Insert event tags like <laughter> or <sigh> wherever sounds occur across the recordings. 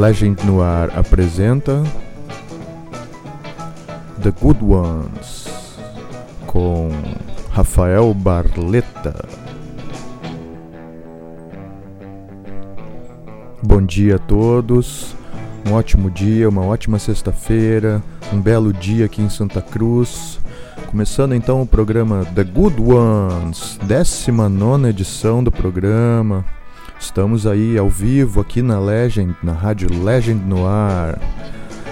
Legend Noir apresenta The Good Ones com Rafael Barletta. Bom dia a todos, um ótimo dia, uma ótima sexta-feira, um belo dia aqui em Santa Cruz. Começando então o programa The Good Ones, 19 edição do programa. Estamos aí ao vivo aqui na Legend, na rádio Legend no ar.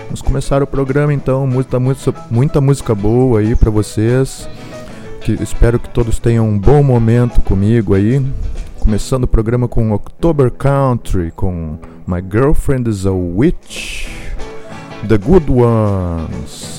Vamos começar o programa então, muita, muita, muita música boa aí para vocês. Que espero que todos tenham um bom momento comigo aí. Começando o programa com October Country com My Girlfriend is a Witch, The Good Ones.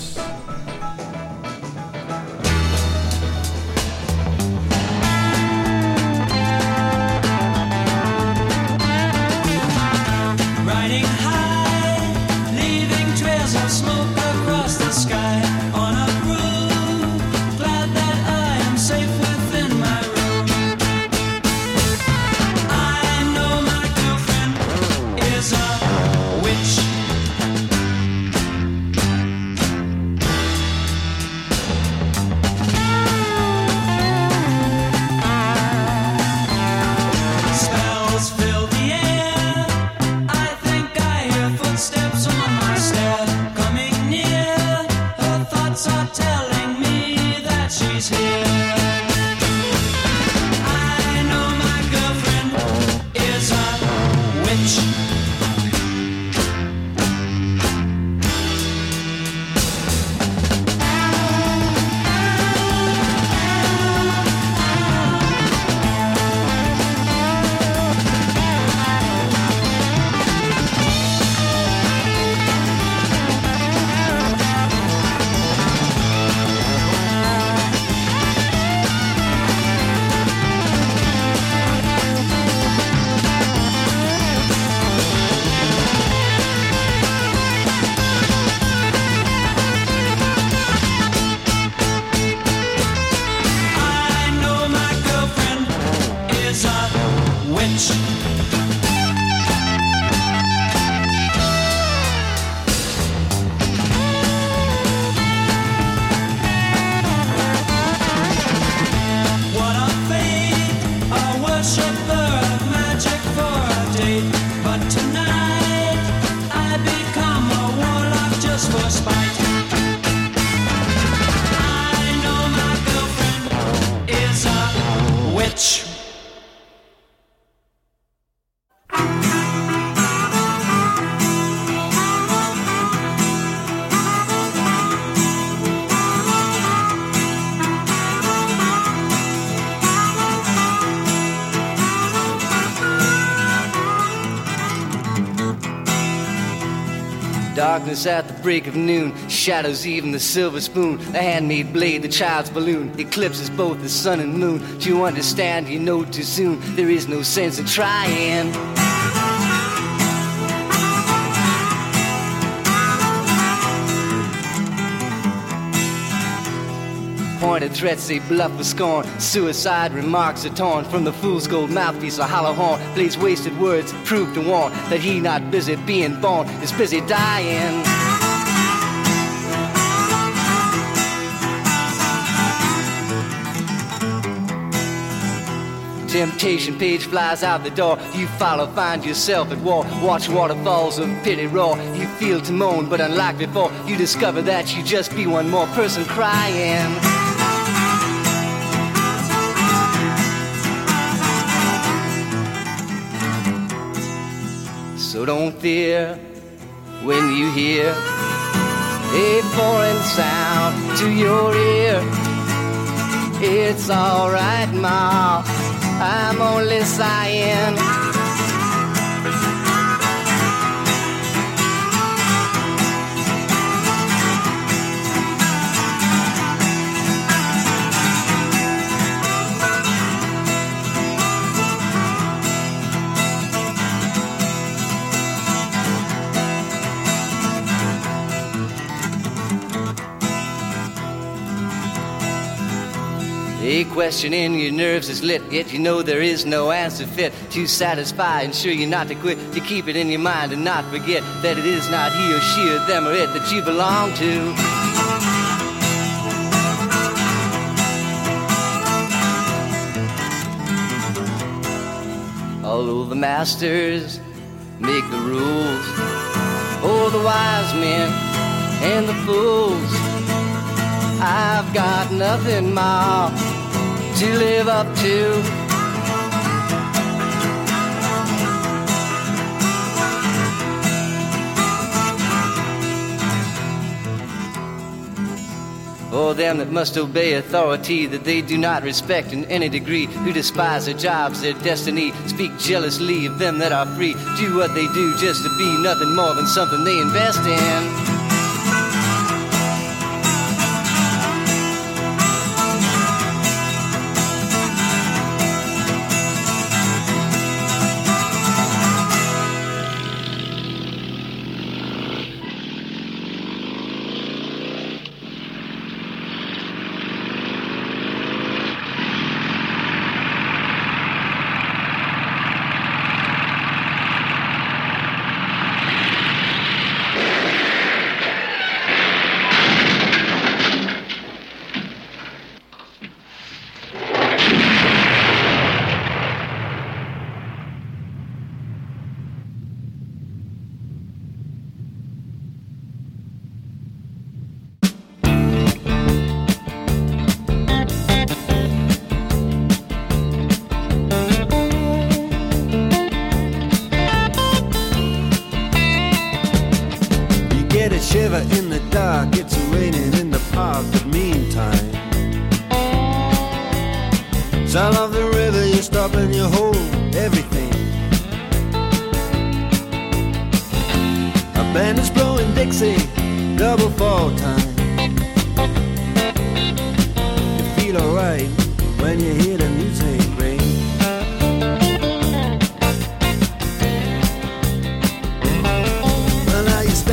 Break of noon. Shadows, even the silver spoon. The handmade blade, the child's balloon. Eclipses both the sun and moon. Do you understand? You know too soon. There is no sense in trying. Pointed threats they bluff with scorn. Suicide remarks are torn from the fool's gold mouthpiece, a hollow horn. Blades wasted words prove to warn that he not busy being born is busy dying. Temptation page flies out the door. You follow, find yourself at war. Watch waterfalls of pity roar. You feel to moan, but unlike before, you discover that you just be one more person crying. So don't fear when you hear a foreign sound to your ear. It's alright, Ma. I'm only sighing. Question in your nerves is lit, yet you know there is no answer fit to satisfy. And ensure you not to quit, to keep it in your mind and not forget that it is not he or she or them or it that you belong to. Although the masters make the rules, oh, the wise men and the fools, I've got nothing more to live up to. Oh, them that must obey authority that they do not respect in any degree, who despise their jobs, their destiny, speak jealously of them that are free, do what they do just to be nothing more than something they invest in.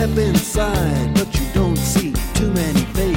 step inside, but you don't see too many faces.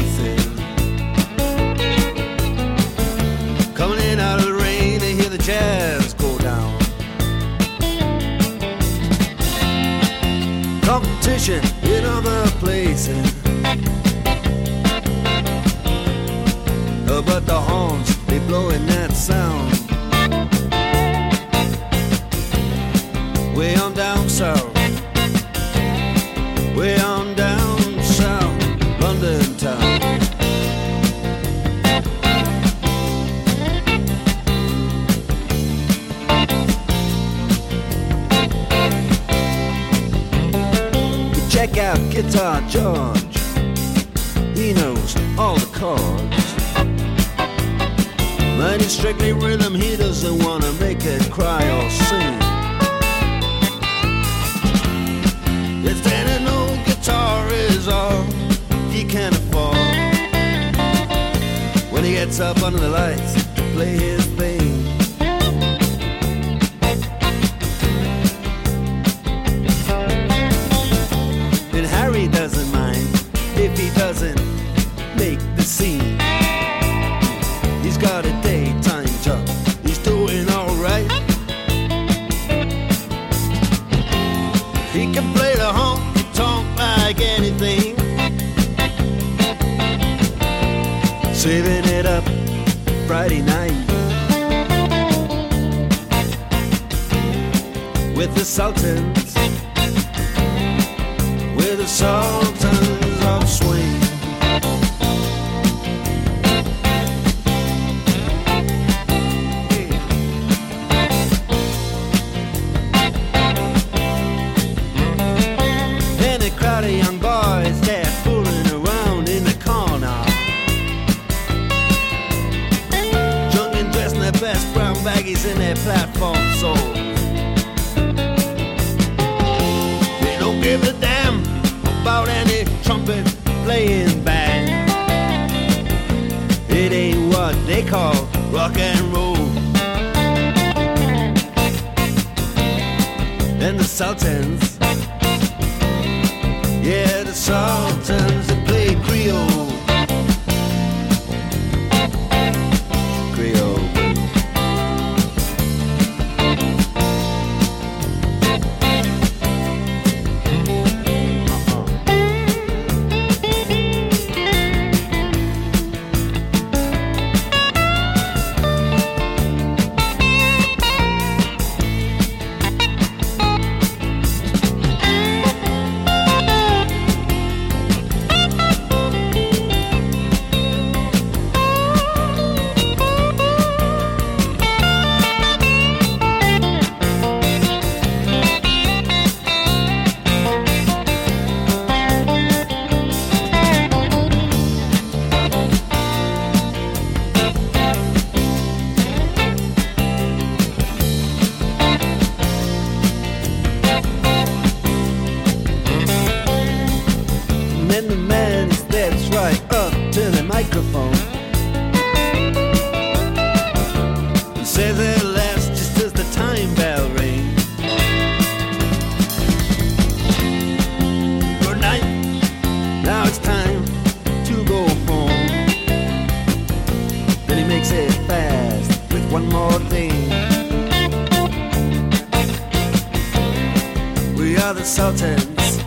go home. Then he makes it fast with one more thing. We are the Sultans.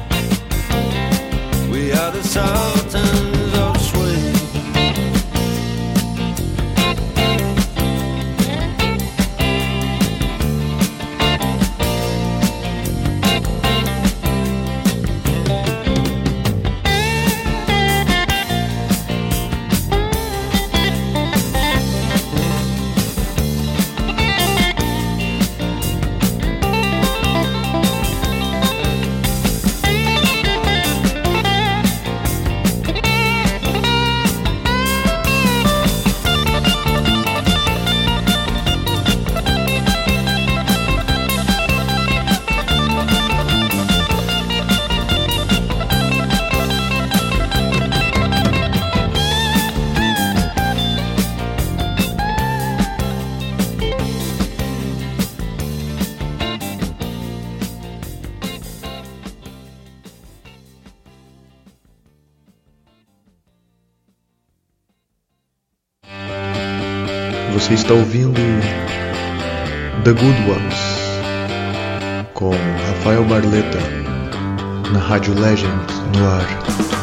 We are the Sultans. The Good Ones, com Rafael Barleta, na Rádio Legend no ar.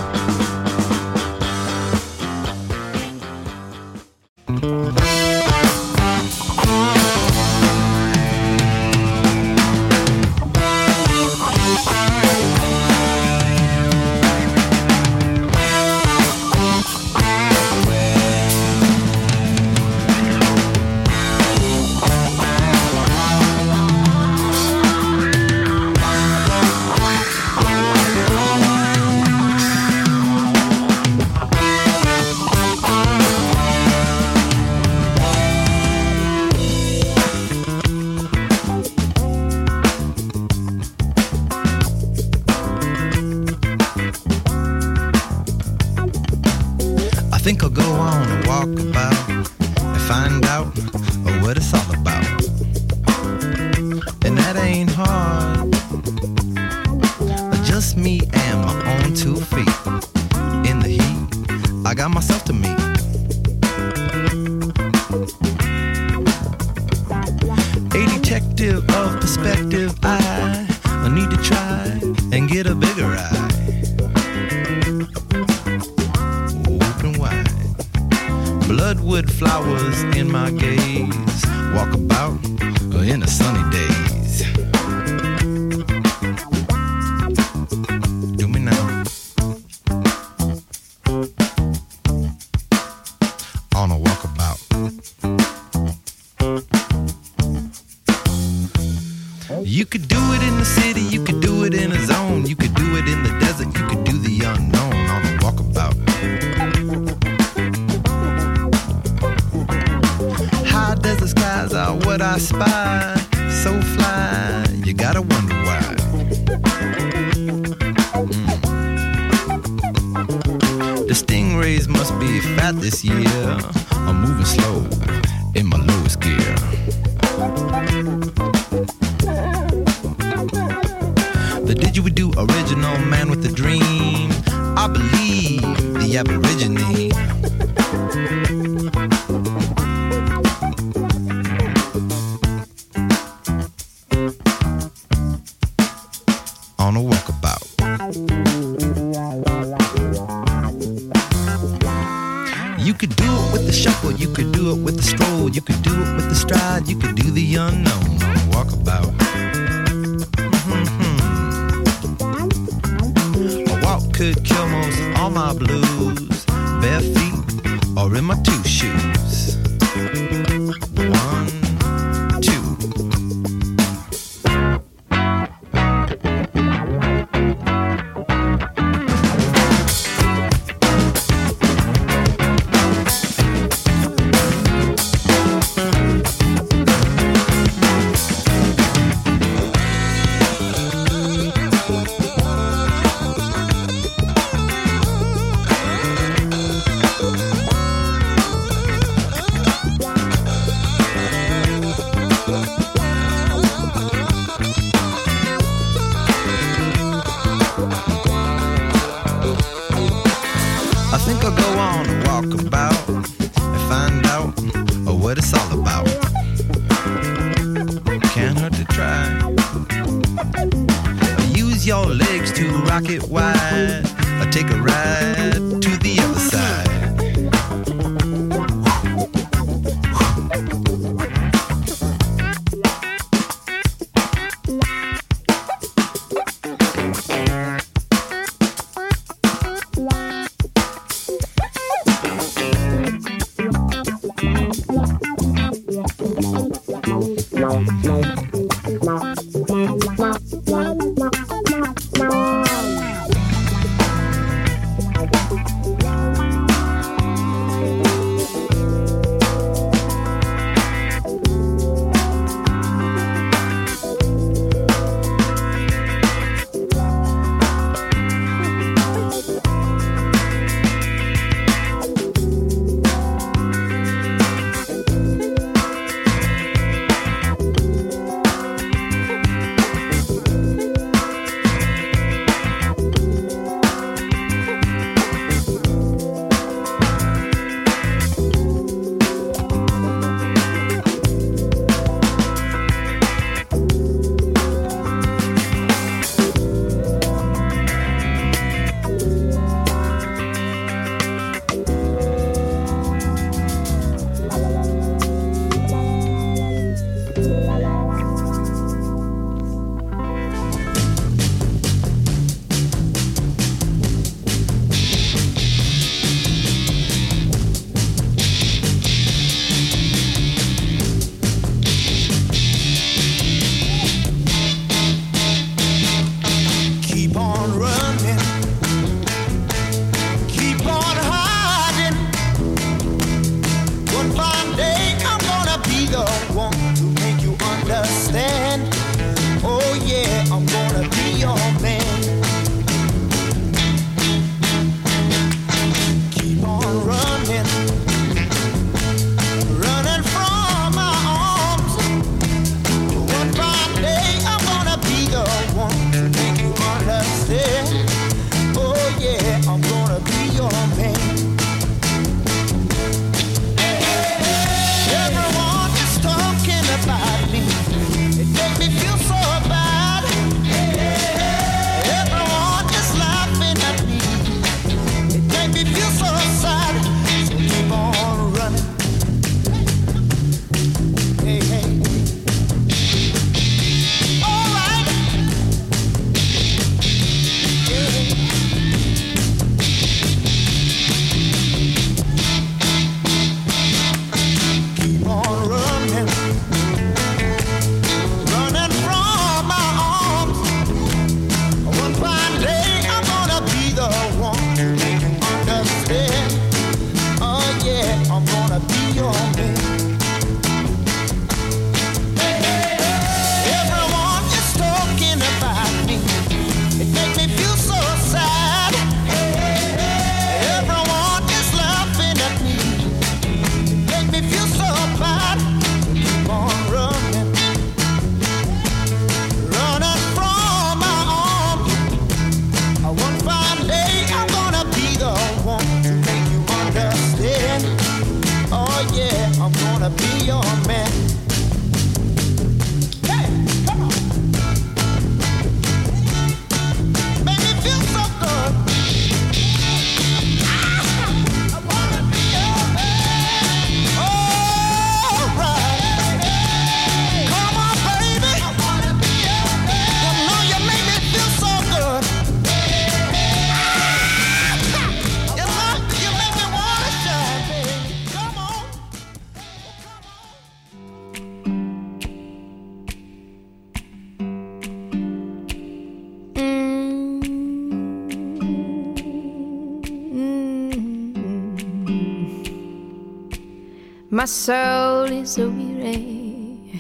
My soul is weary.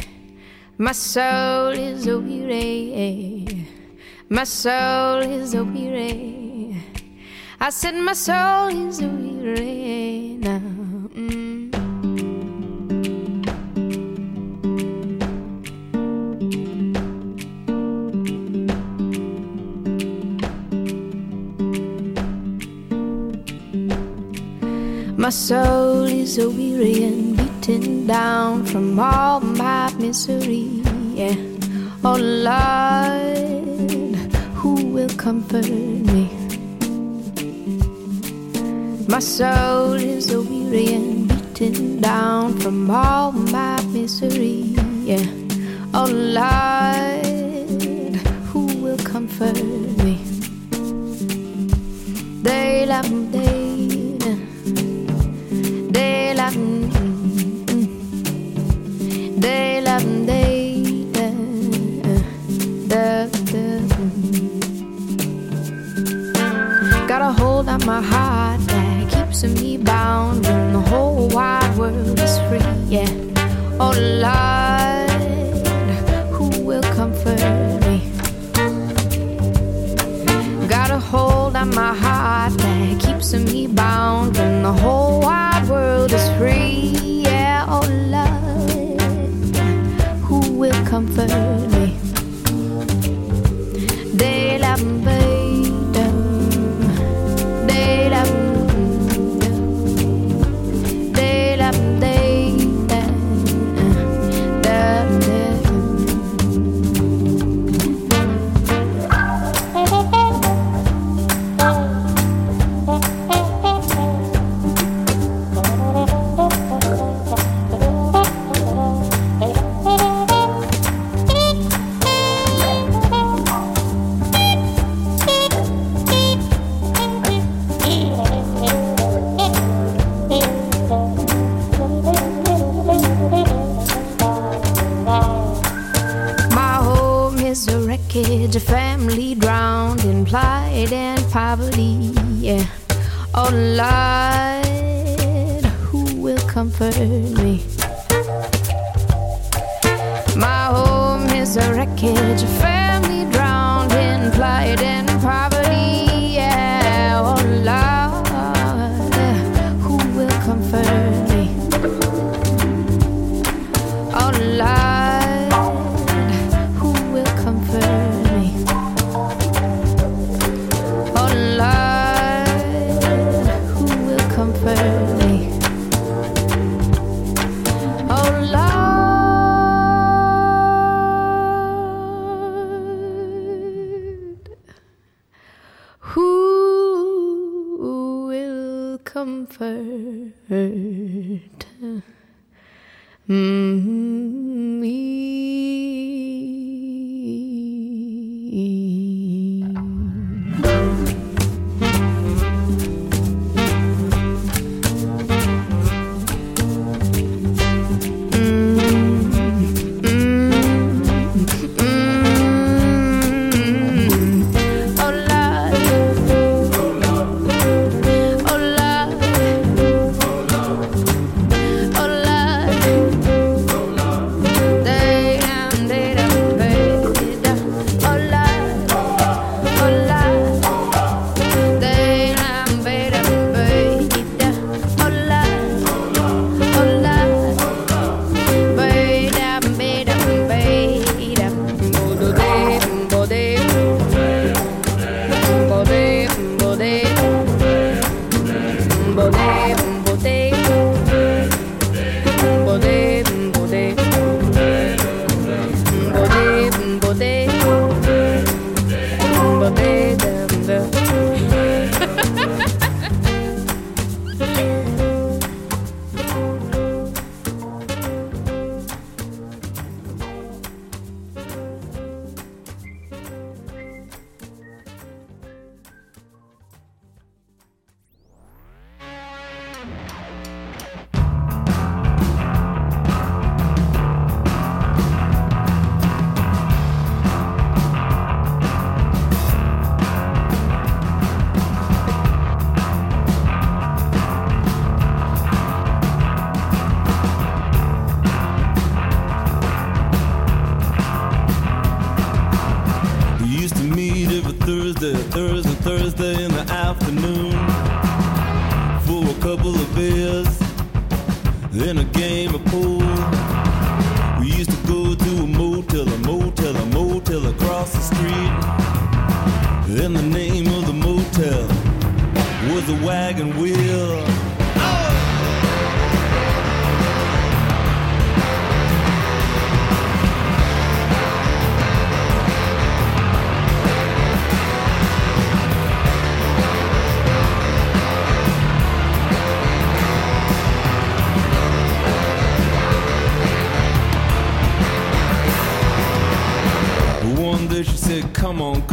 My soul is weary. My soul is weary. I said my soul is weary now. Mm. My soul is weary down from all my misery. Yeah. Oh Lord, who will comfort me? My soul is so weary and beaten down from all my misery. Yeah. Oh Lord, who will comfort me? They love me my heart that keeps me bound when the whole wide world is free. Yeah, oh Lord, who will comfort me? Got a hold on my heart that keeps me bound when the whole wide world is free. Yeah, oh Lord, who will comfort me?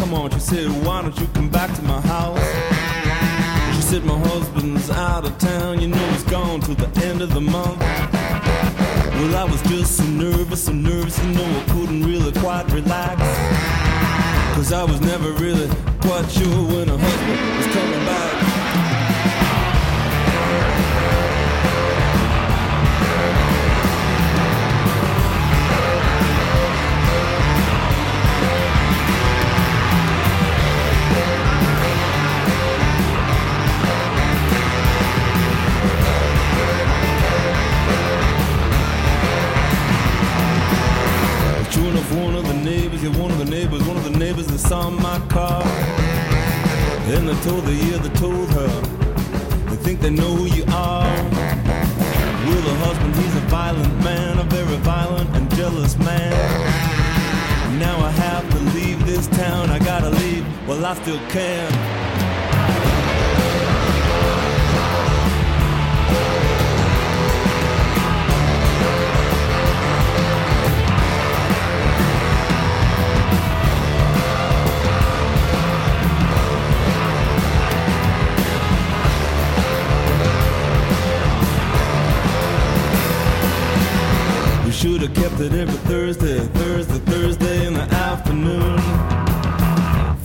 Come on. She said, Why don't you come back to my house? She said, My husband's out of town. You know he's gone till the end of the month. Well, I was just so nervous, so nervous, you know I couldn't really quite relax. Cause I was never really quite sure when a saw my car. And I told the year that told her, they think they know who you are. Well, the husband, he's a violent man, a very violent and jealous man. Now I have to leave this town, I gotta leave, well, I still can. Should have kept it every Thursday, Thursday, Thursday in the afternoon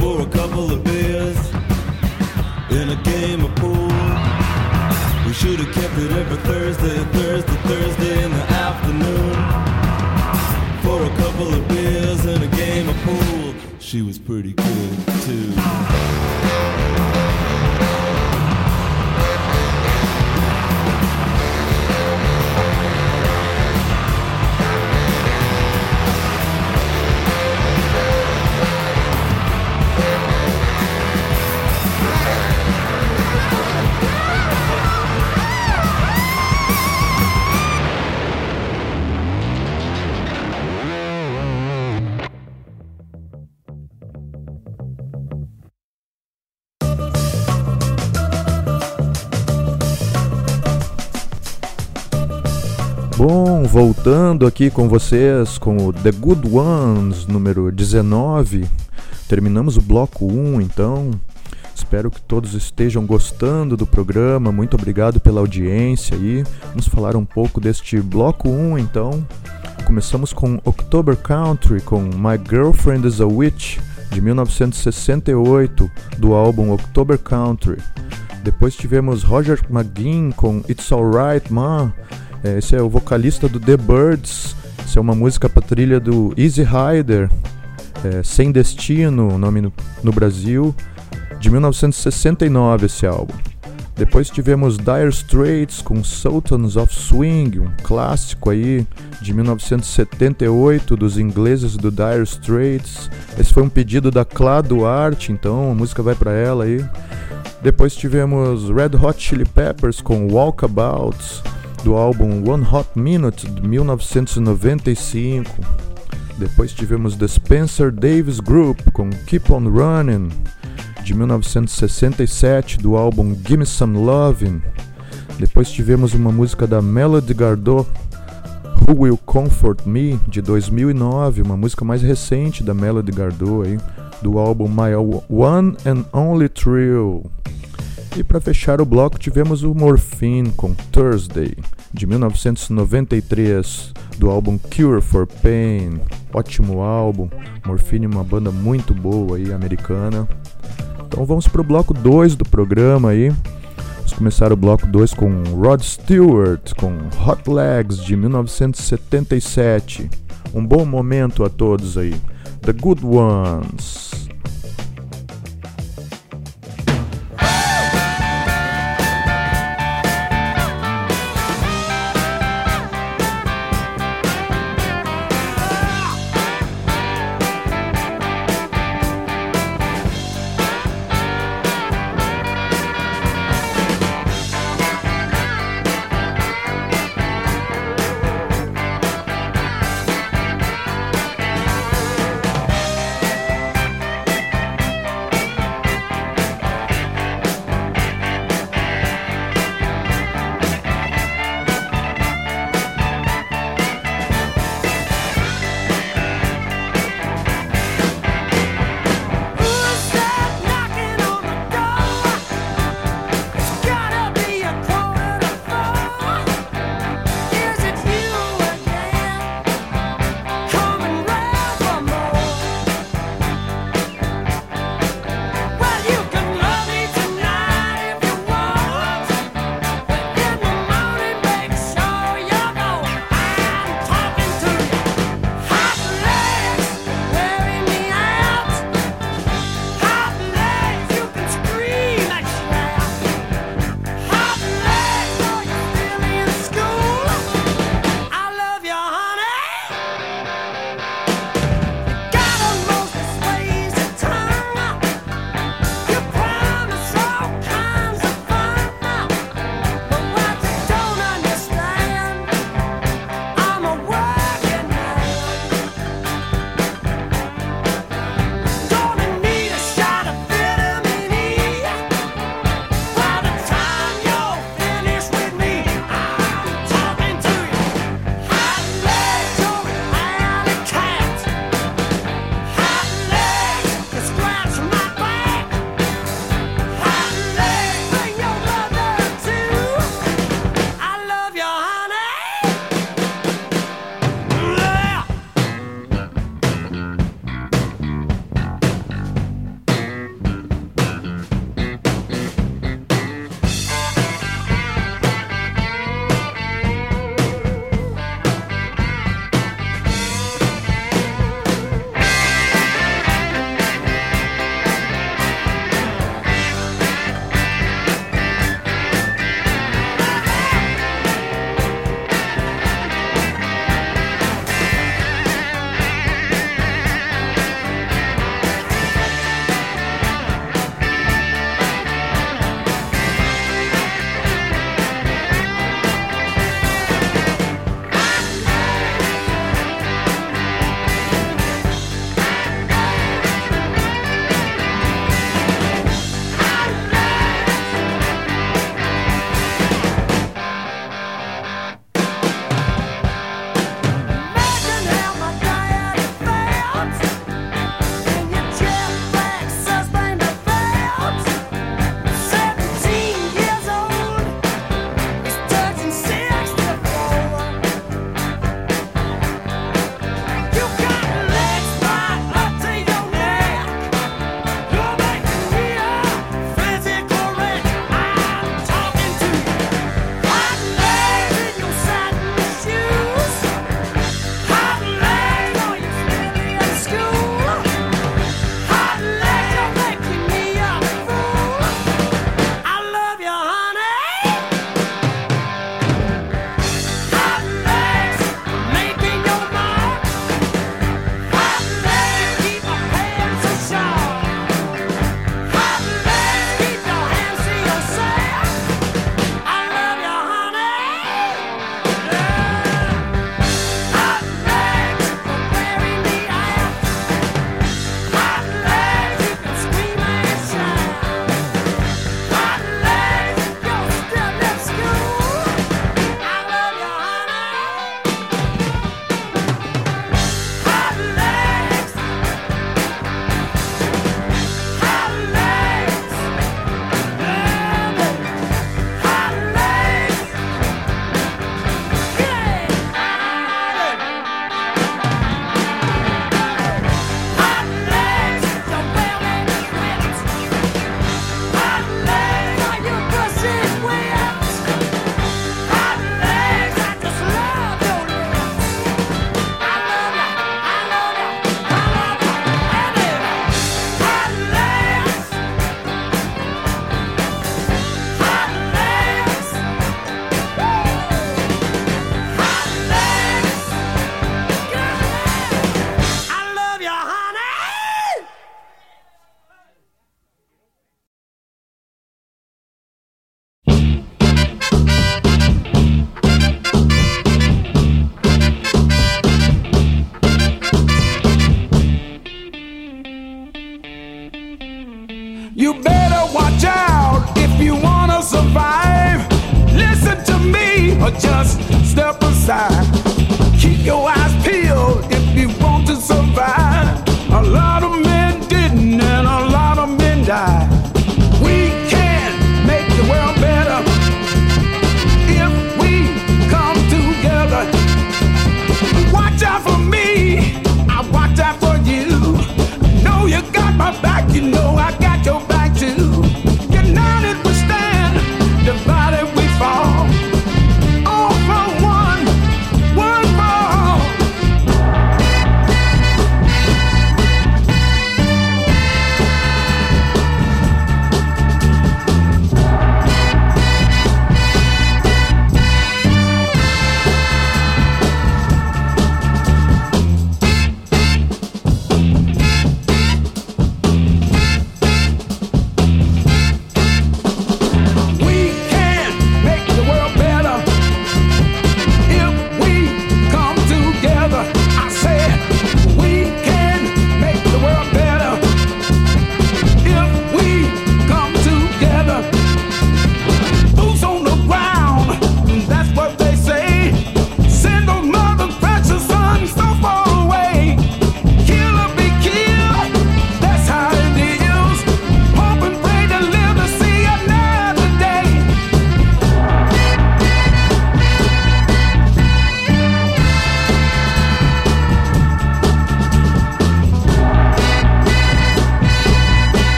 for a couple of beers in a game of pool. We should have kept it every Thursday, Thursday, Thursday in the afternoon for a couple of beers and a game of pool. She was pretty good too. Voltando aqui com vocês com o The Good Ones número 19. Terminamos o bloco 1, então. Espero que todos estejam gostando do programa. Muito obrigado pela audiência aí. Vamos falar um pouco deste bloco 1, então. Começamos com October Country com My Girlfriend is a Witch de 1968 do álbum October Country. Depois tivemos Roger McGuinn com It's Alright Ma é, esse é o vocalista do The Birds. Essa é uma música para trilha do Easy Rider, é, Sem Destino, nome no, no Brasil, de 1969 esse álbum. Depois tivemos Dire Straits com Sultans of Swing, um clássico aí de 1978 dos ingleses do Dire Straits. Esse foi um pedido da Clá Duarte, então a música vai para ela aí. Depois tivemos Red Hot Chili Peppers com Walkabouts do álbum One Hot Minute de 1995. Depois tivemos The Spencer Davis Group com Keep On Running de 1967 do álbum Gimme Some Lovin'. Depois tivemos uma música da Melody Gardot, Who Will Comfort Me de 2009, uma música mais recente da Melody Gardot aí, do álbum My One and Only Thrill. E para fechar o bloco tivemos o Morphine com Thursday, de 1993, do álbum Cure for Pain. Ótimo álbum, Morphine é uma banda muito boa aí, americana. Então vamos para o bloco 2 do programa aí. Vamos começar o bloco 2 com Rod Stewart, com Hot Legs, de 1977. Um bom momento a todos aí. The Good Ones.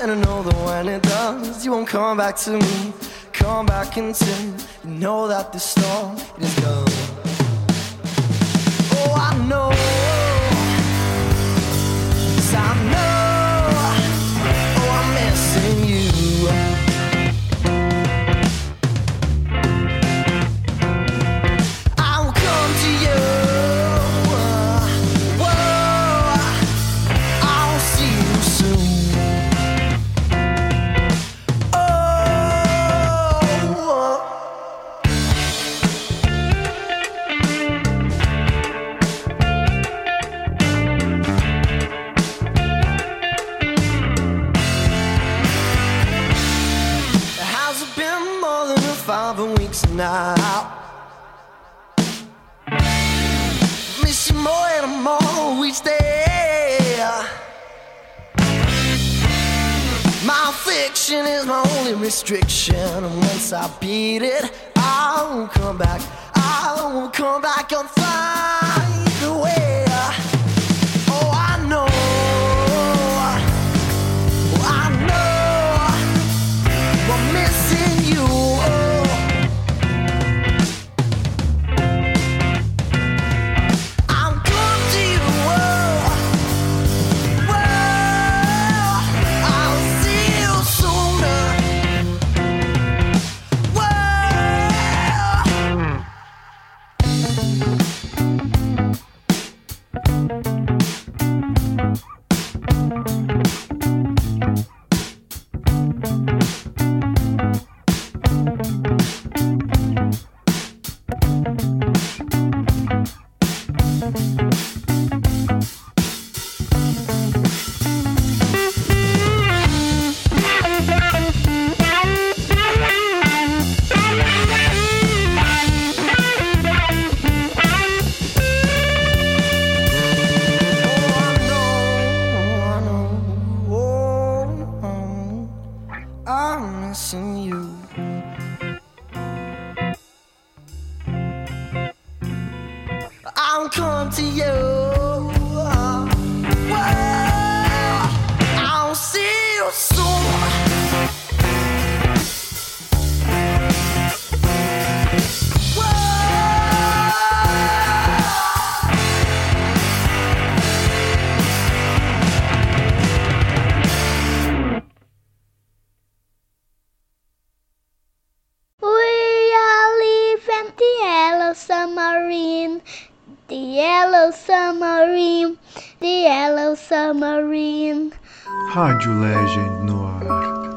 And I know that when it does, you won't come back to me. Come back and until you know that the storm is gone. Oh, I know. I beat it, I'll come back. I'll come back on fire. Yellow Submarine, The Yellow Submarine. Rádio Legend no ar.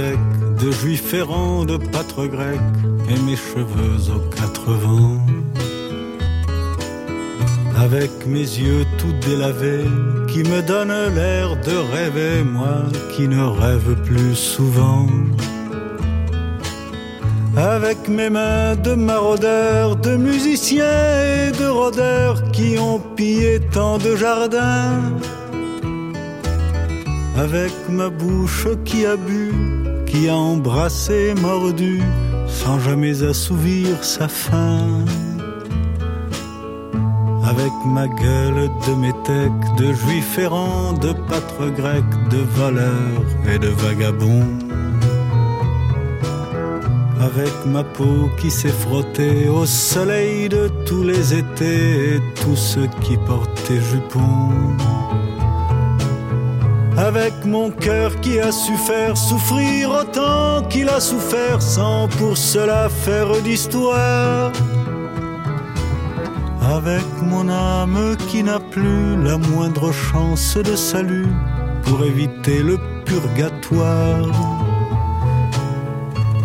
De métèque, de juif errant, de pâtre grec, et mes cheveux aux quatre vents. Avec mes yeux tout délavés, qui me donnent l'air de rêver, moi qui ne rêve plus souvent. Avec mes mains de maraudeurs, de musiciens et de rôdeurs qui ont pillé tant de jardins. Avec ma bouche qui a bu, a embrassé, mordu, sans jamais assouvir sa faim. Avec ma gueule de métèque, de juif errant, de pâtre grec, de voleur et de vagabond. Avec ma peau qui s'est frottée au soleil de tous les étés et tous ceux qui portaient jupons. Avec mon cœur qui a su faire souffrir autant qu'il a souffert sans pour cela faire d'histoire. Avec mon âme qui n'a plus la moindre chance de salut pour éviter le purgatoire.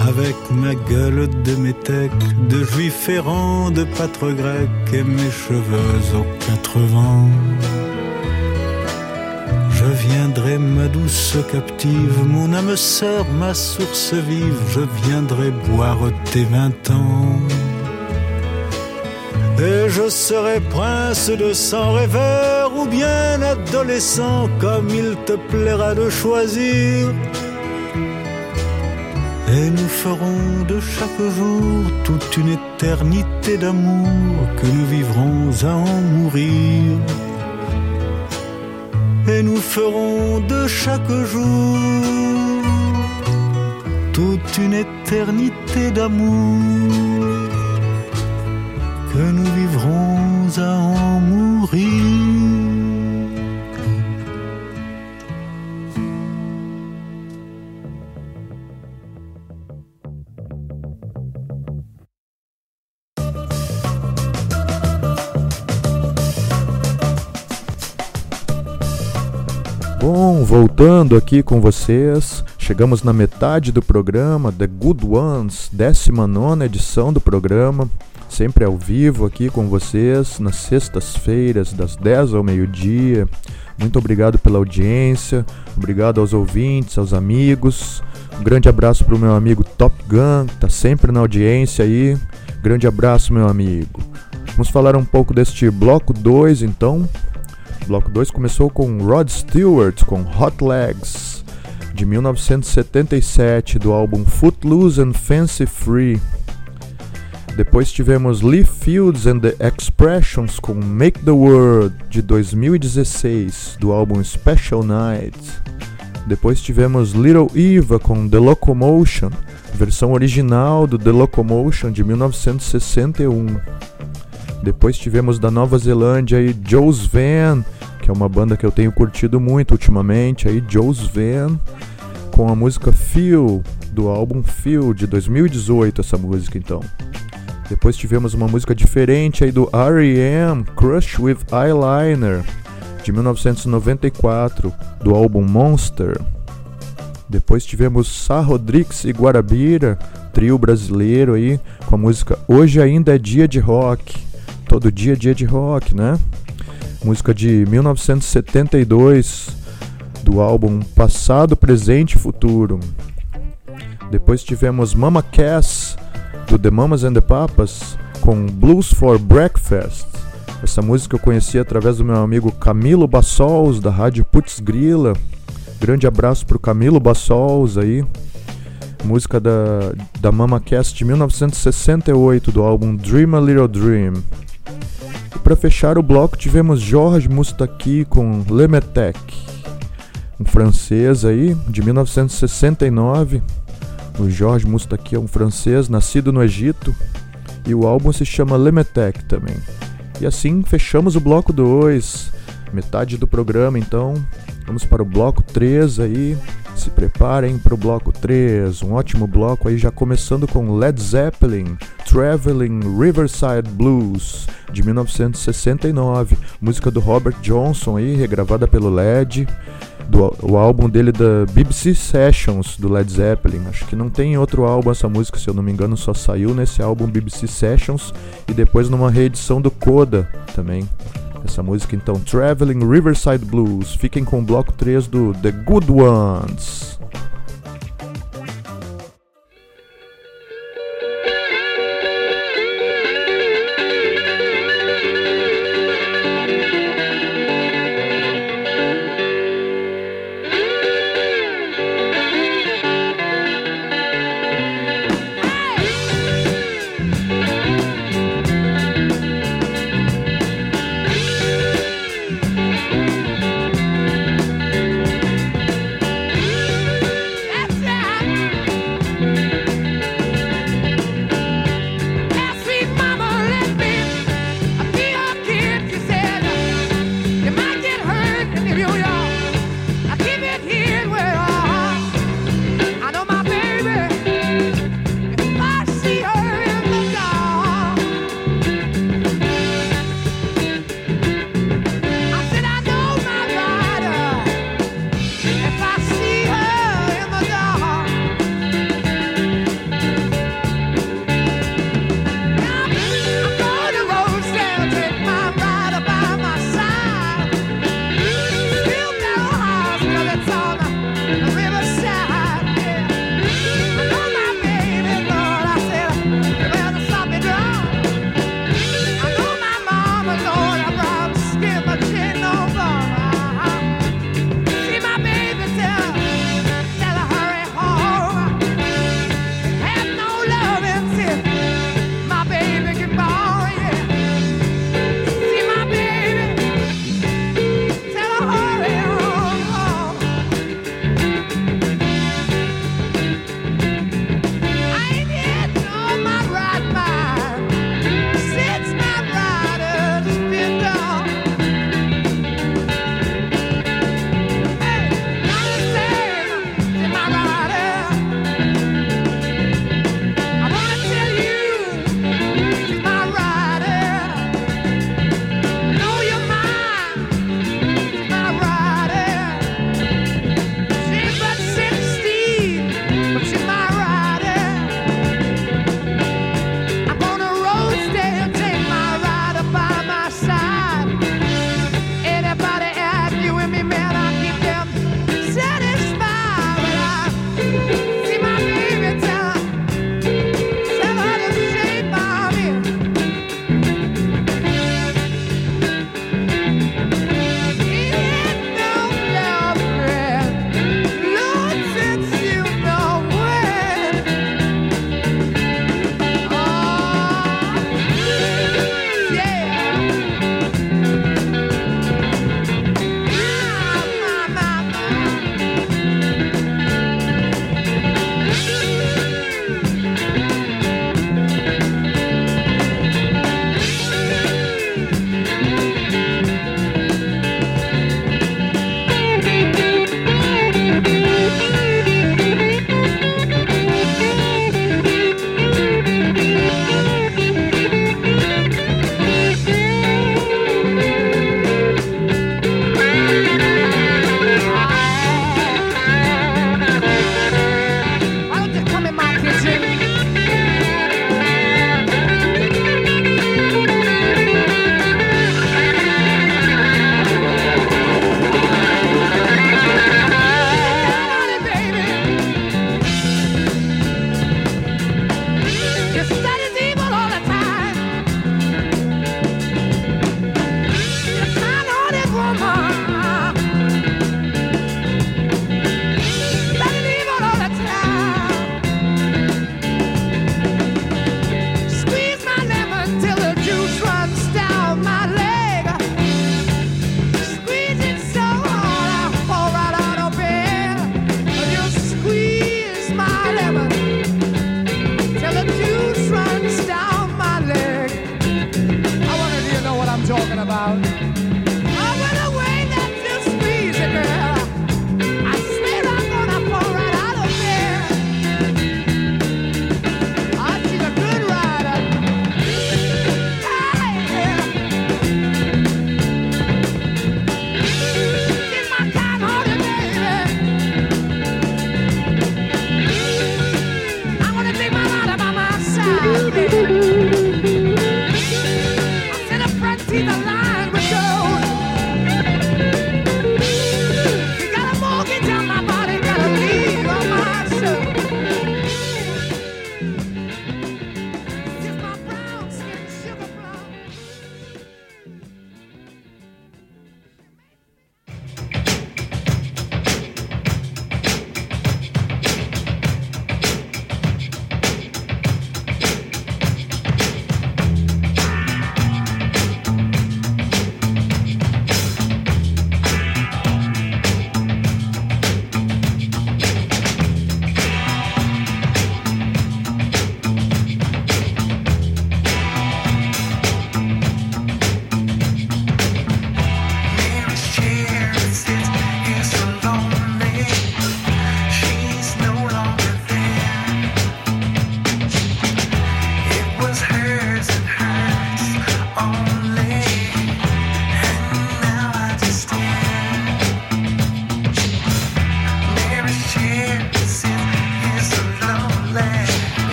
Avec ma gueule de métèque, de juif errant, de pâtre grec et mes cheveux aux quatre vents. Viendrai, ma douce captive, mon âme sœur, ma source vive, je viendrai boire tes vingt ans. Et je serai prince de sang rêveur ou bien adolescent, comme il te plaira de choisir. Et nous ferons de chaque jour toute une éternité d'amour que nous vivrons à en mourir. Et nous ferons de chaque jour toute une éternité d'amour que nous vivrons à en mourir. Voltando aqui com vocês, chegamos na metade do programa, The Good Ones, 19 edição do programa, sempre ao vivo aqui com vocês, nas sextas-feiras, das 10 ao meio-dia. Muito obrigado pela audiência, obrigado aos ouvintes, aos amigos. Um grande abraço para o meu amigo Top Gun, que está sempre na audiência aí. Grande abraço, meu amigo. Vamos falar um pouco deste bloco 2 então. Bloco 2 começou com Rod Stewart com Hot Legs, de 1977, do álbum Footloose and Fancy Free. Depois tivemos Lee Fields and the Expressions com Make the World, de 2016, do álbum Special Night. Depois tivemos Little Eva com The Locomotion, versão original do The Locomotion de 1961. Depois tivemos da Nova Zelândia aí Joe's Van, que é uma banda que eu tenho curtido muito ultimamente, aí Joe's Van, com a música Feel, do álbum Feel de 2018, essa música então. Depois tivemos uma música diferente aí do R.E.M., Crush with Eyeliner, de 1994, do álbum Monster. Depois tivemos Sá Rodrigues e Guarabira, trio brasileiro aí, com a música Hoje Ainda é Dia de Rock. Todo dia dia de rock, né? Música de 1972, do álbum Passado, Presente e Futuro. Depois tivemos Mama Cass, do The Mamas and the Papas, com Blues for Breakfast. Essa música eu conheci através do meu amigo Camilo Bassols, da rádio Putz Grila. Grande abraço pro Camilo Bassols aí. Música da, da Mama Cast de 1968, do álbum Dream a Little Dream. E para fechar o bloco tivemos Georges Moustaki com Le Metec, um francês aí, de 1969. O Georges Moustaki é um francês nascido no Egito e o álbum se chama Le Metec também. E assim fechamos o bloco 2, metade do programa então. Vamos para o bloco 3 aí. Se preparem para o bloco 3, um ótimo bloco aí já começando com Led Zeppelin, Traveling Riverside Blues, de 1969, música do Robert Johnson aí, regravada pelo Led, do o álbum dele da BBC Sessions do Led Zeppelin. Acho que não tem outro álbum essa música, se eu não me engano, só saiu nesse álbum BBC Sessions e depois numa reedição do Coda também. Essa música então, Traveling Riverside Blues. Fiquem com o bloco 3 do The Good Ones.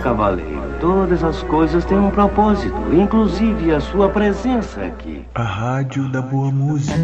cavaleiro. Todas as coisas têm um propósito, inclusive a sua presença aqui. A Rádio da Boa Música.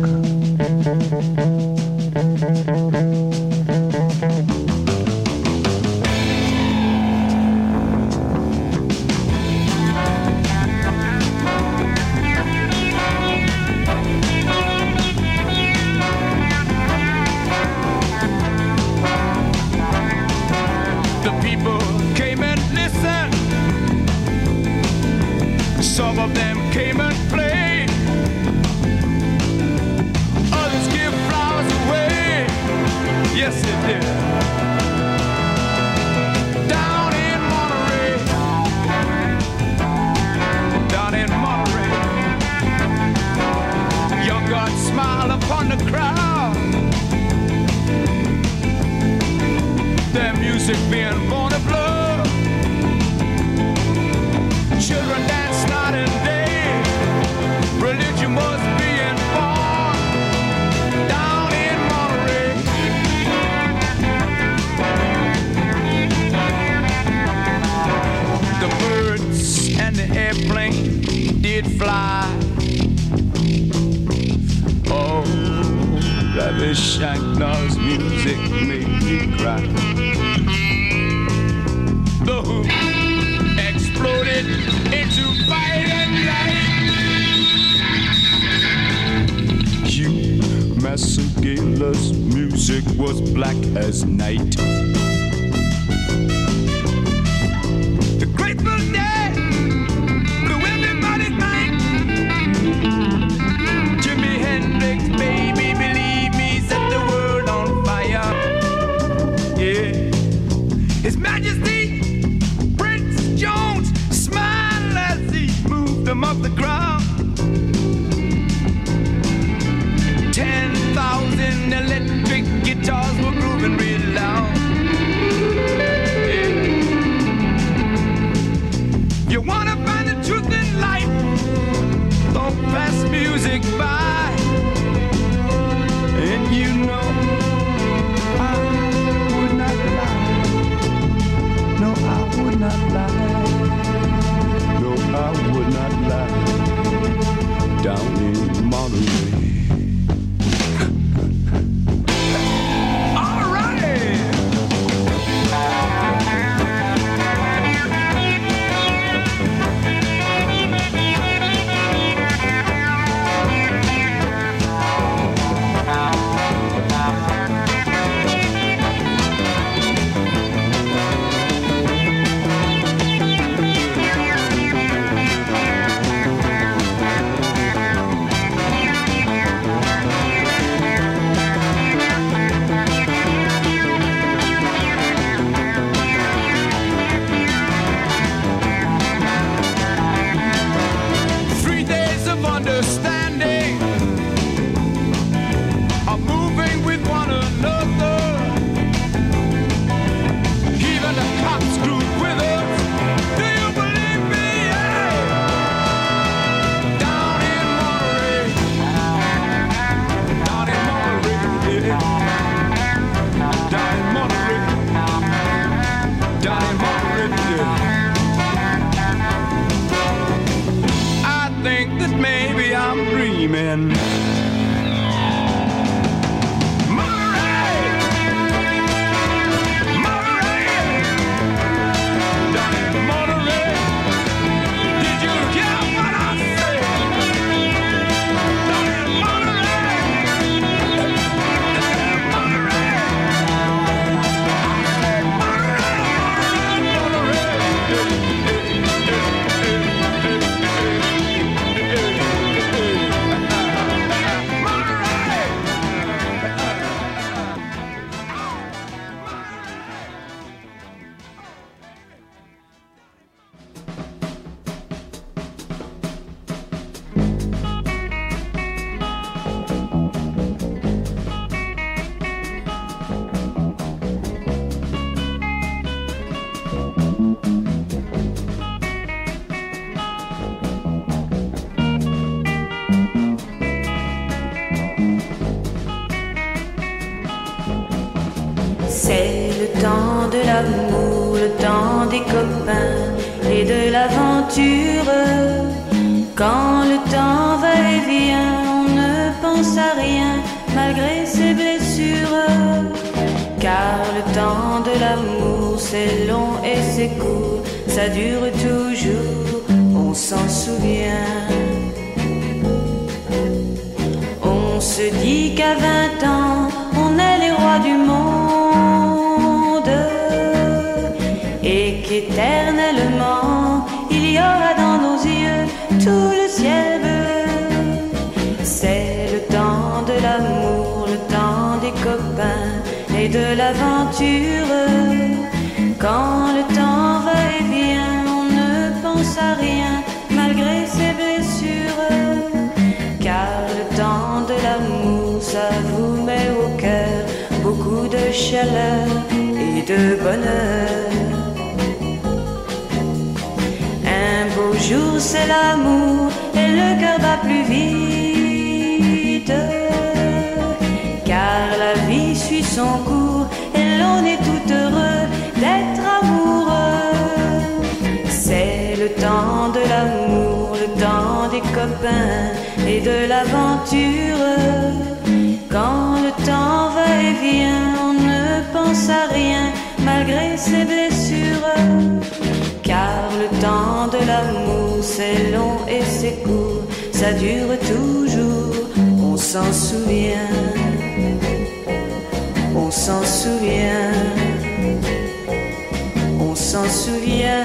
of them came et de bonheur. Un beau jour, c'est l'amour et le cœur bat plus vite. Car la vie suit son cours et l'on est tout heureux d'être amoureux. C'est le temps de l'amour, le temps des copains et de l'aventure. Quand le temps va et vient, à rien malgré ses blessures. Car le temps de l'amour, c'est long et c'est court, ça dure toujours, on s'en souvient. On s'en souvient, on s'en souvient,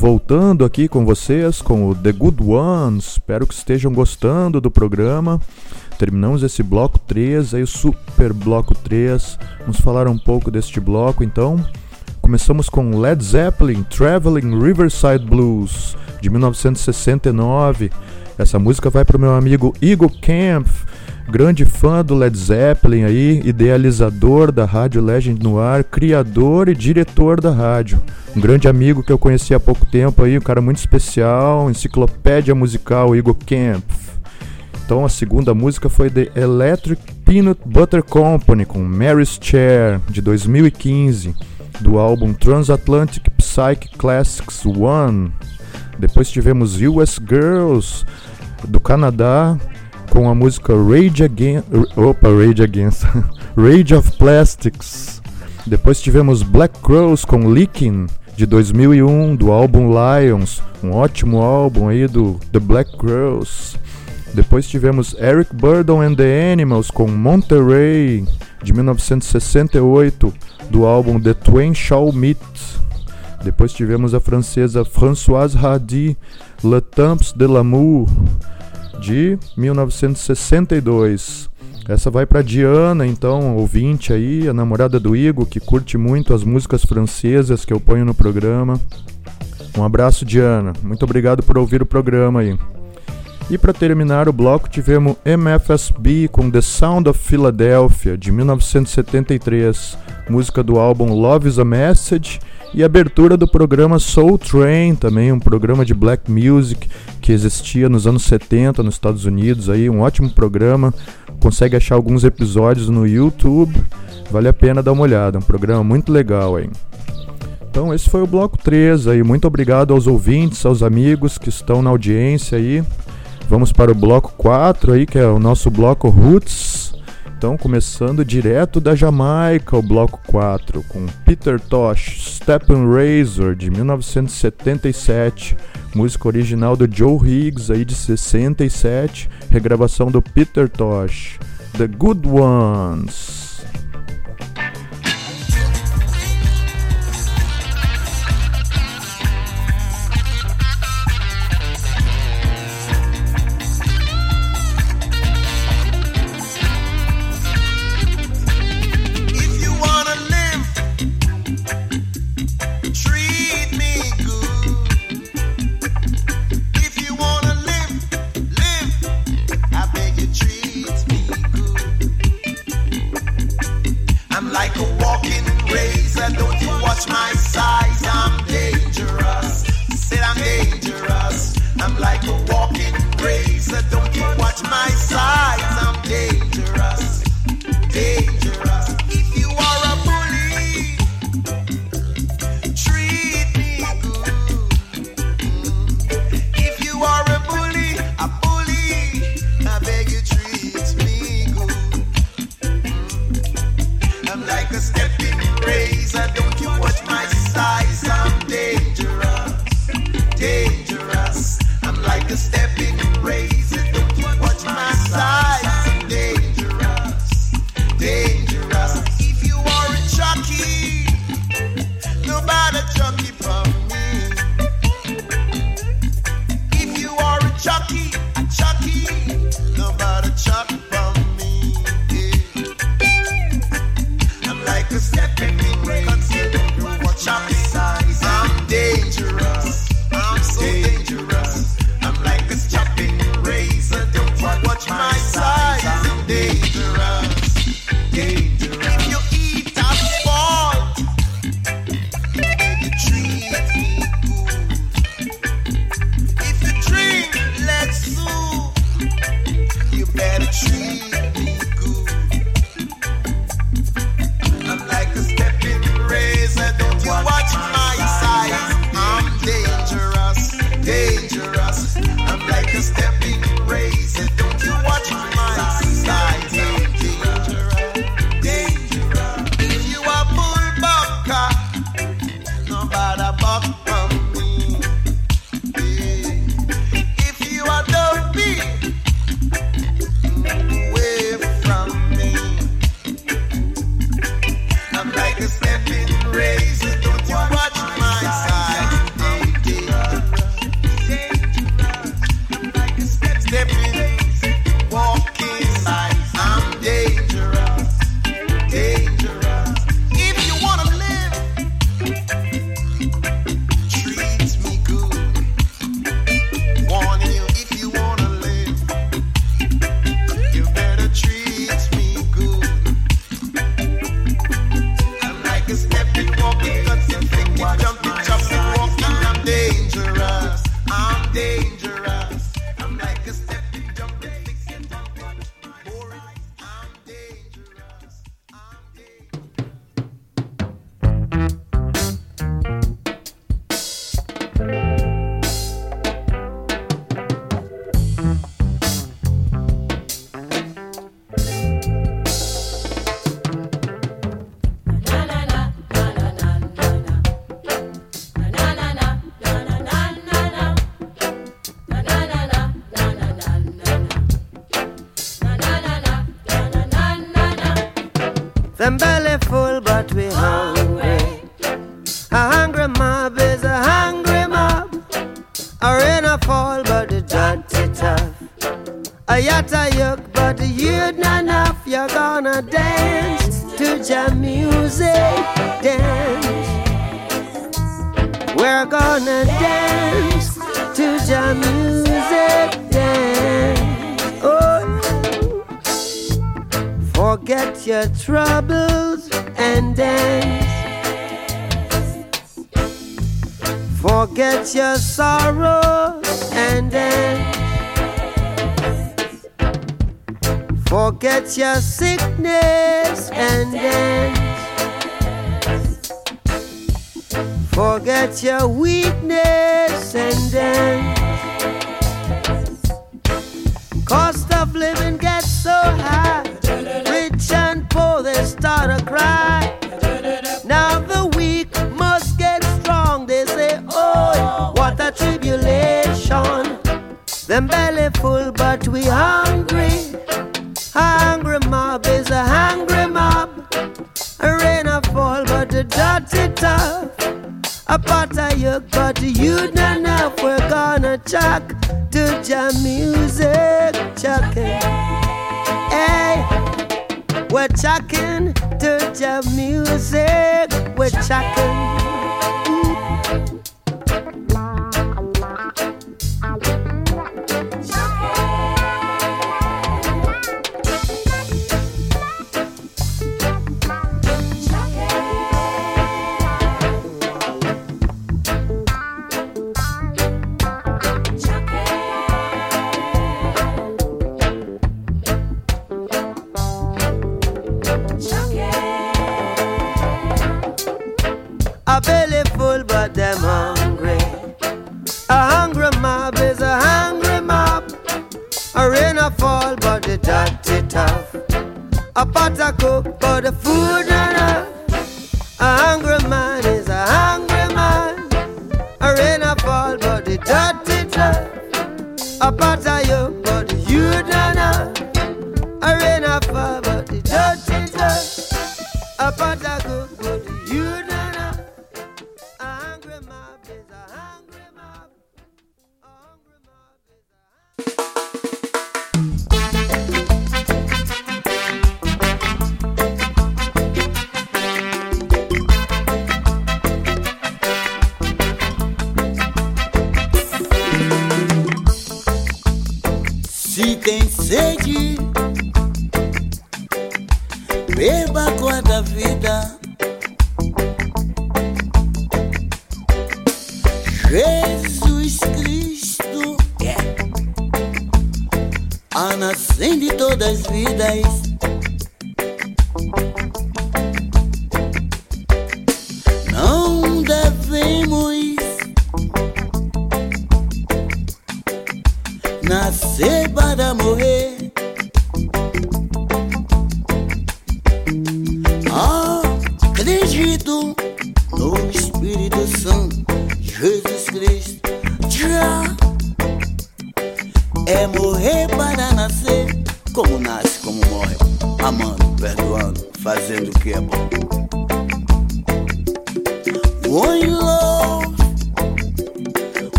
voltando aqui com vocês com o The Good Ones. Espero que estejam gostando do programa. Terminamos esse bloco 3, aí o super bloco 3. Vamos falar um pouco deste bloco então. Começamos com Led Zeppelin Traveling Riverside Blues de 1969. Essa música vai para o meu amigo Igor Camp, grande fã do Led Zeppelin aí, idealizador da Rádio Legend no ar, criador e diretor da rádio. Um grande amigo que eu conheci há pouco tempo aí, um cara muito especial, enciclopédia musical Igor Camp. Então a segunda música foi The Electric Peanut Butter Company com Mary's Chair de 2015, do álbum Transatlantic Psych Classics 1. Depois tivemos US Girls do Canadá com a música Rage Against, opa, Rage Against, <laughs> Rage of Plastics. Depois tivemos Black Crows com Leaking de 2001 do álbum Lions, um ótimo álbum aí do The Black Crows. Depois tivemos Eric Burdon and the Animals com Monterey de 1968 do álbum The Twain Shall Meet. Depois tivemos a francesa Françoise Hardy, Le Temps de l'amour de 1962. Essa vai para Diana, então, ouvinte aí, a namorada do Igor, que curte muito as músicas francesas que eu ponho no programa. Um abraço, Diana. Muito obrigado por ouvir o programa aí. E para terminar o bloco, tivemos MFSB com The Sound of Philadelphia, de 1973, música do álbum Love is a Message, e abertura do programa Soul Train, também um programa de black music que existia nos anos 70 nos Estados Unidos, aí um ótimo programa. Consegue achar alguns episódios no YouTube, vale a pena dar uma olhada, um programa muito legal aí. Então esse foi o bloco 3 aí. Muito obrigado aos ouvintes, aos amigos que estão na audiência aí. Vamos para o bloco 4 aí, que é o nosso bloco Roots. Então, começando direto da Jamaica, o bloco 4, com Peter Tosh, Stephen Razor, de 1977, música original do Joe Higgs, aí de 67, regravação do Peter Tosh, The Good Ones. Don't you watch my size? I'm dangerous dangerous. If you are a bully, treat me good. If you are a bully, a bully, I beg you treat me good. I'm like a stepping razor, don't you watch my size? I'm dangerous, dangerous. I'm like a stepping razor, my side.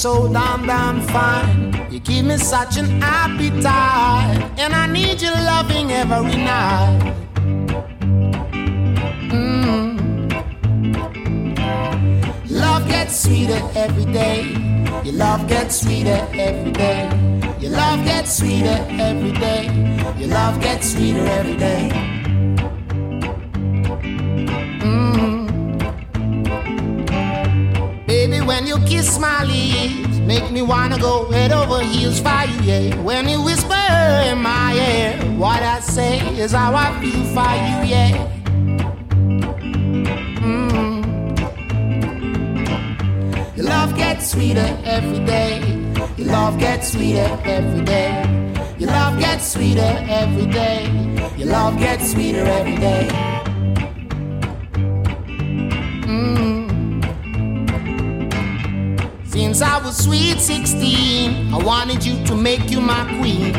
So damn damn fine. You give me such an appetite, and I need your loving every night. Mm. Love gets sweeter every day. Your love gets sweeter every day. Your love gets sweeter every day. Your love gets sweeter every day. Mm. Baby, when you kiss my make me wanna go head over heels for you, yeah. When you whisper in my ear, what I say is how I feel for you, yeah. Mm. Your love gets sweeter every day. Your love gets sweeter every day. Your love gets sweeter every day. Your love gets sweeter every day. Was sweet 16, I wanted you to make you my queen.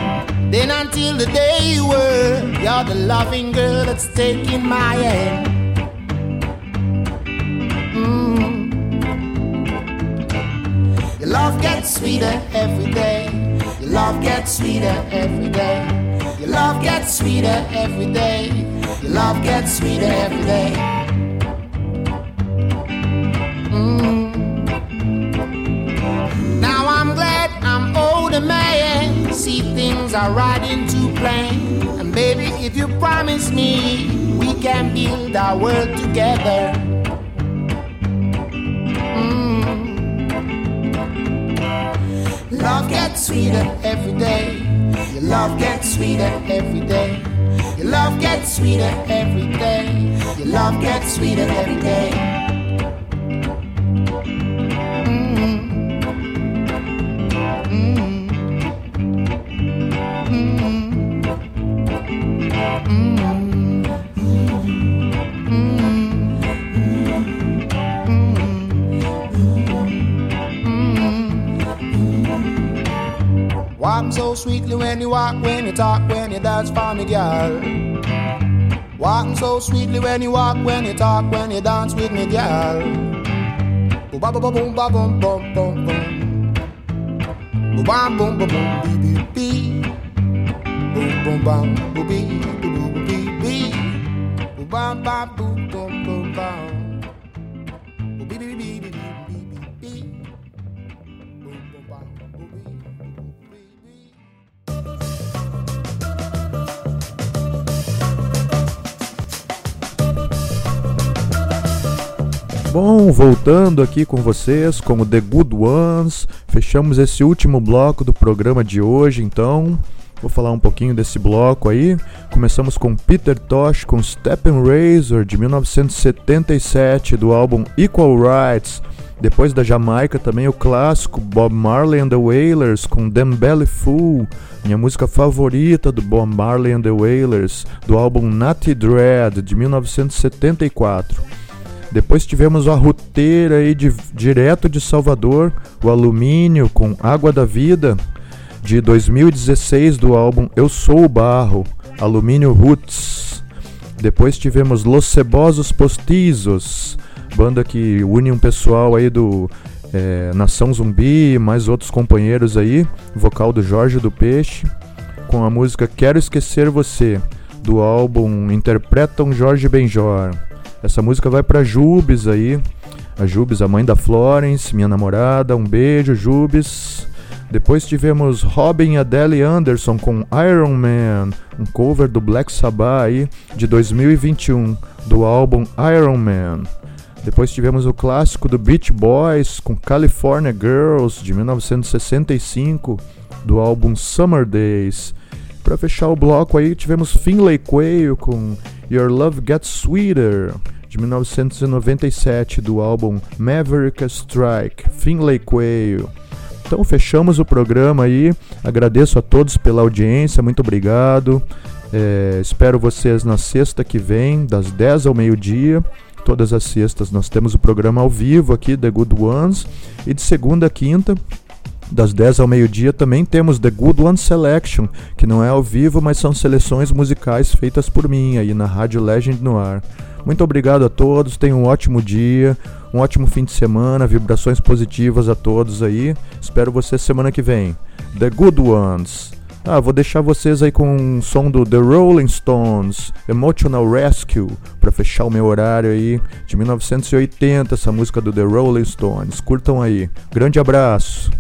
Then until the day you were, you're the loving girl that's taking my hand. Mm. Your love gets sweeter every day. Your love gets sweeter every day. Your love gets sweeter every day. Your love gets sweeter every day. right into play. And baby, if you promise me, we can build our world together. Mm. Love gets sweeter every day. Your love gets sweeter every day. Your love gets sweeter every day. Your love gets sweeter every day. Sweetly when you walk, when you talk, when you dance for me, girl. Walking so sweetly when you walk, when you talk, when you dance with me, girl. Boom, ba, boom, boom, ba, boom, boom, boom, boom. Boom, bam, boom, boom, boom, bee, bee, bee. Boom, boom, bam, boom, bee, boom, boom, bee, bee. Boom, bam, bam, Bom, voltando aqui com vocês com o The Good Ones, fechamos esse último bloco do programa de hoje, então vou falar um pouquinho desse bloco aí. Começamos com Peter Tosh com Step and Razor de 1977 do álbum Equal Rights. Depois da Jamaica também o clássico Bob Marley and the Wailers com Them Belly Fool, minha música favorita do Bob Marley and the Wailers, do álbum Natty Dread de 1974. Depois tivemos a roteira aí de, direto de Salvador, o Alumínio com Água da Vida, de 2016 do álbum Eu Sou o Barro, Alumínio Roots. Depois tivemos Los Cebosos Postizos, banda que une um pessoal aí do é, Nação Zumbi, mais outros companheiros aí, vocal do Jorge do Peixe, com a música Quero Esquecer Você, do álbum Interpretam Jorge Benjor. Essa música vai pra Jubes aí. A Jubes, a mãe da Florence, minha namorada. Um beijo, Jubes. Depois tivemos Robin Adele Anderson com Iron Man, um cover do Black Sabbath aí de 2021, do álbum Iron Man. Depois tivemos o clássico do Beach Boys com California Girls de 1965, do álbum Summer Days. Para fechar o bloco aí tivemos Finlay Quayle com Your Love Gets Sweeter de 1997 do álbum Maverick Strike, Finlay Quayle. Então fechamos o programa aí. Agradeço a todos pela audiência, muito obrigado. É, espero vocês na sexta que vem, das 10 ao meio-dia. Todas as sextas nós temos o programa ao vivo aqui, The Good Ones. E de segunda a quinta, das 10 ao meio-dia, também temos The Good One Selection, que não é ao vivo, mas são seleções musicais feitas por mim aí na Rádio Legend no ar. Muito obrigado a todos, tenham um ótimo dia, um ótimo fim de semana, vibrações positivas a todos aí. Espero vocês semana que vem. The Good Ones. Ah, vou deixar vocês aí com um som do The Rolling Stones, Emotional Rescue, para fechar o meu horário aí, de 1980, essa música do The Rolling Stones. Curtam aí. Grande abraço.